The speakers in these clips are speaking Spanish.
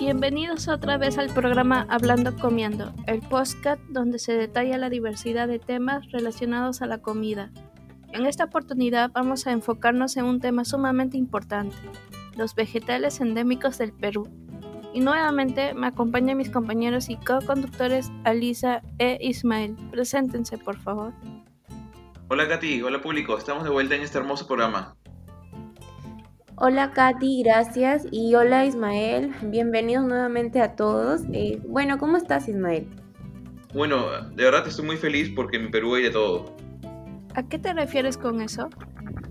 Bienvenidos otra vez al programa Hablando Comiendo, el podcast donde se detalla la diversidad de temas relacionados a la comida. En esta oportunidad vamos a enfocarnos en un tema sumamente importante, los vegetales endémicos del Perú. Y nuevamente me acompañan mis compañeros y co-conductores Alisa e Ismael. Preséntense, por favor. Hola Katy, hola público, estamos de vuelta en este hermoso programa. Hola Katy, gracias. Y hola Ismael, bienvenidos nuevamente a todos. Eh, bueno, ¿cómo estás Ismael? Bueno, de verdad estoy muy feliz porque en Perú hay de todo. ¿A qué te refieres con eso?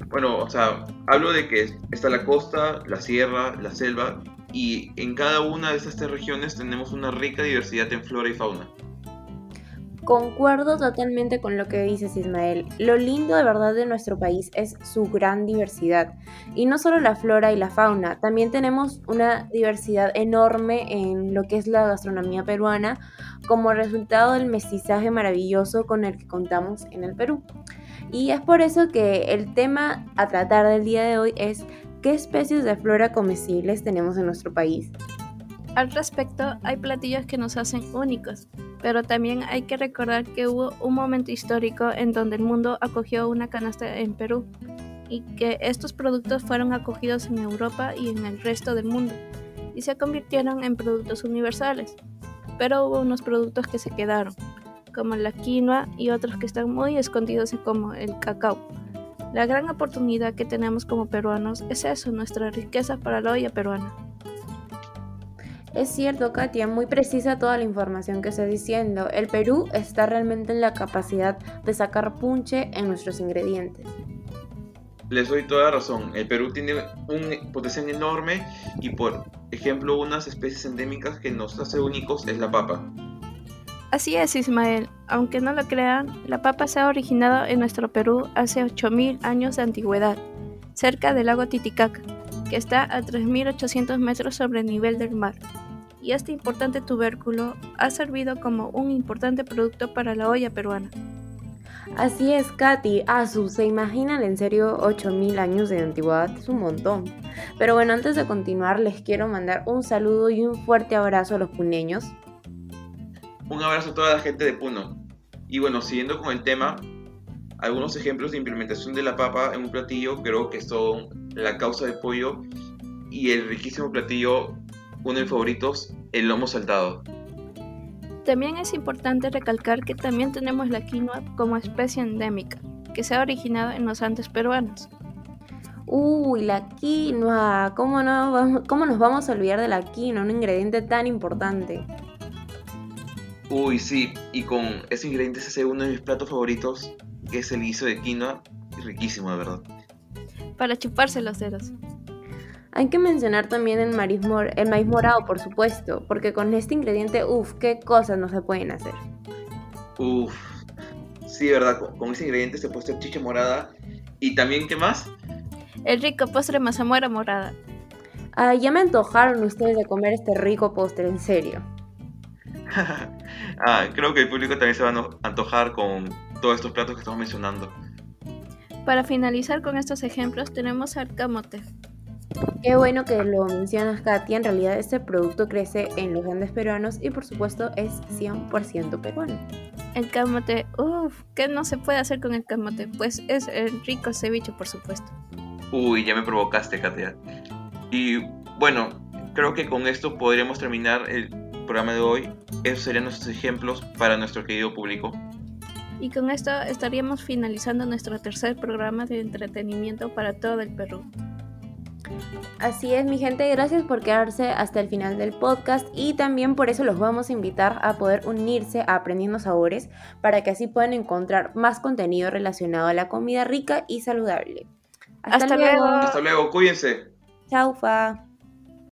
Bueno, o sea, hablo de que está la costa, la sierra, la selva, y en cada una de estas tres regiones tenemos una rica diversidad en flora y fauna. Concuerdo totalmente con lo que dices Ismael. Lo lindo de verdad de nuestro país es su gran diversidad. Y no solo la flora y la fauna, también tenemos una diversidad enorme en lo que es la gastronomía peruana como resultado del mestizaje maravilloso con el que contamos en el Perú. Y es por eso que el tema a tratar del día de hoy es qué especies de flora comestibles tenemos en nuestro país. Al respecto, hay platillos que nos hacen únicos, pero también hay que recordar que hubo un momento histórico en donde el mundo acogió una canasta en Perú y que estos productos fueron acogidos en Europa y en el resto del mundo y se convirtieron en productos universales. Pero hubo unos productos que se quedaron, como la quinoa y otros que están muy escondidos como el cacao. La gran oportunidad que tenemos como peruanos es eso, nuestra riqueza para la olla peruana. Es cierto, Katia, muy precisa toda la información que estoy diciendo. El Perú está realmente en la capacidad de sacar punche en nuestros ingredientes. Les doy toda razón. El Perú tiene un potencial enorme y, por ejemplo, unas especies endémicas que nos hace únicos es la papa. Así es, Ismael. Aunque no lo crean, la papa se ha originado en nuestro Perú hace 8.000 años de antigüedad, cerca del lago Titicaca que está a 3.800 metros sobre el nivel del mar. Y este importante tubérculo ha servido como un importante producto para la olla peruana. Así es, Katy. Asu, ¿se imaginan en serio 8000 años de antigüedad? Es un montón. Pero bueno, antes de continuar, les quiero mandar un saludo y un fuerte abrazo a los puneños. Un abrazo a toda la gente de Puno. Y bueno, siguiendo con el tema, algunos ejemplos de implementación de la papa en un platillo creo que son la causa de pollo y el riquísimo platillo, uno de mis favoritos, el lomo saltado. También es importante recalcar que también tenemos la quinoa como especie endémica, que se ha originado en los Andes peruanos. Uy, la quinoa, ¿Cómo, no ¿cómo nos vamos a olvidar de la quinoa, un ingrediente tan importante? Uy, sí, y con ese ingrediente se hace uno de mis platos favoritos, que es el guiso de quinoa, riquísimo, de verdad para chuparse los dedos. Hay que mencionar también el maíz, el maíz morado, por supuesto, porque con este ingrediente, uff, qué cosas no se pueden hacer. Uff, sí, verdad, con, ese ingrediente se puede hacer chicha morada. ¿Y también qué más? El rico postre mazamorra morada. Ah, ya me antojaron ustedes de comer este rico postre, en serio. ah, creo que el público también se va a antojar con todos estos platos que estamos mencionando. Para finalizar con estos ejemplos tenemos al camote. Qué bueno que lo mencionas, Katia. En realidad este producto crece en los Andes peruanos y por supuesto es 100% peruano. El camote, uff, ¿qué no se puede hacer con el camote? Pues es el rico ceviche, por supuesto. Uy, ya me provocaste, Katia. Y bueno, creo que con esto podríamos terminar el programa de hoy. Esos serían nuestros ejemplos para nuestro querido público. Y con esto estaríamos finalizando nuestro tercer programa de entretenimiento para todo el Perú. Así es, mi gente, gracias por quedarse hasta el final del podcast y también por eso los vamos a invitar a poder unirse a Aprendiendo Sabores para que así puedan encontrar más contenido relacionado a la comida rica y saludable. Hasta, luego. Hasta luego, cuídense. Chau, fa.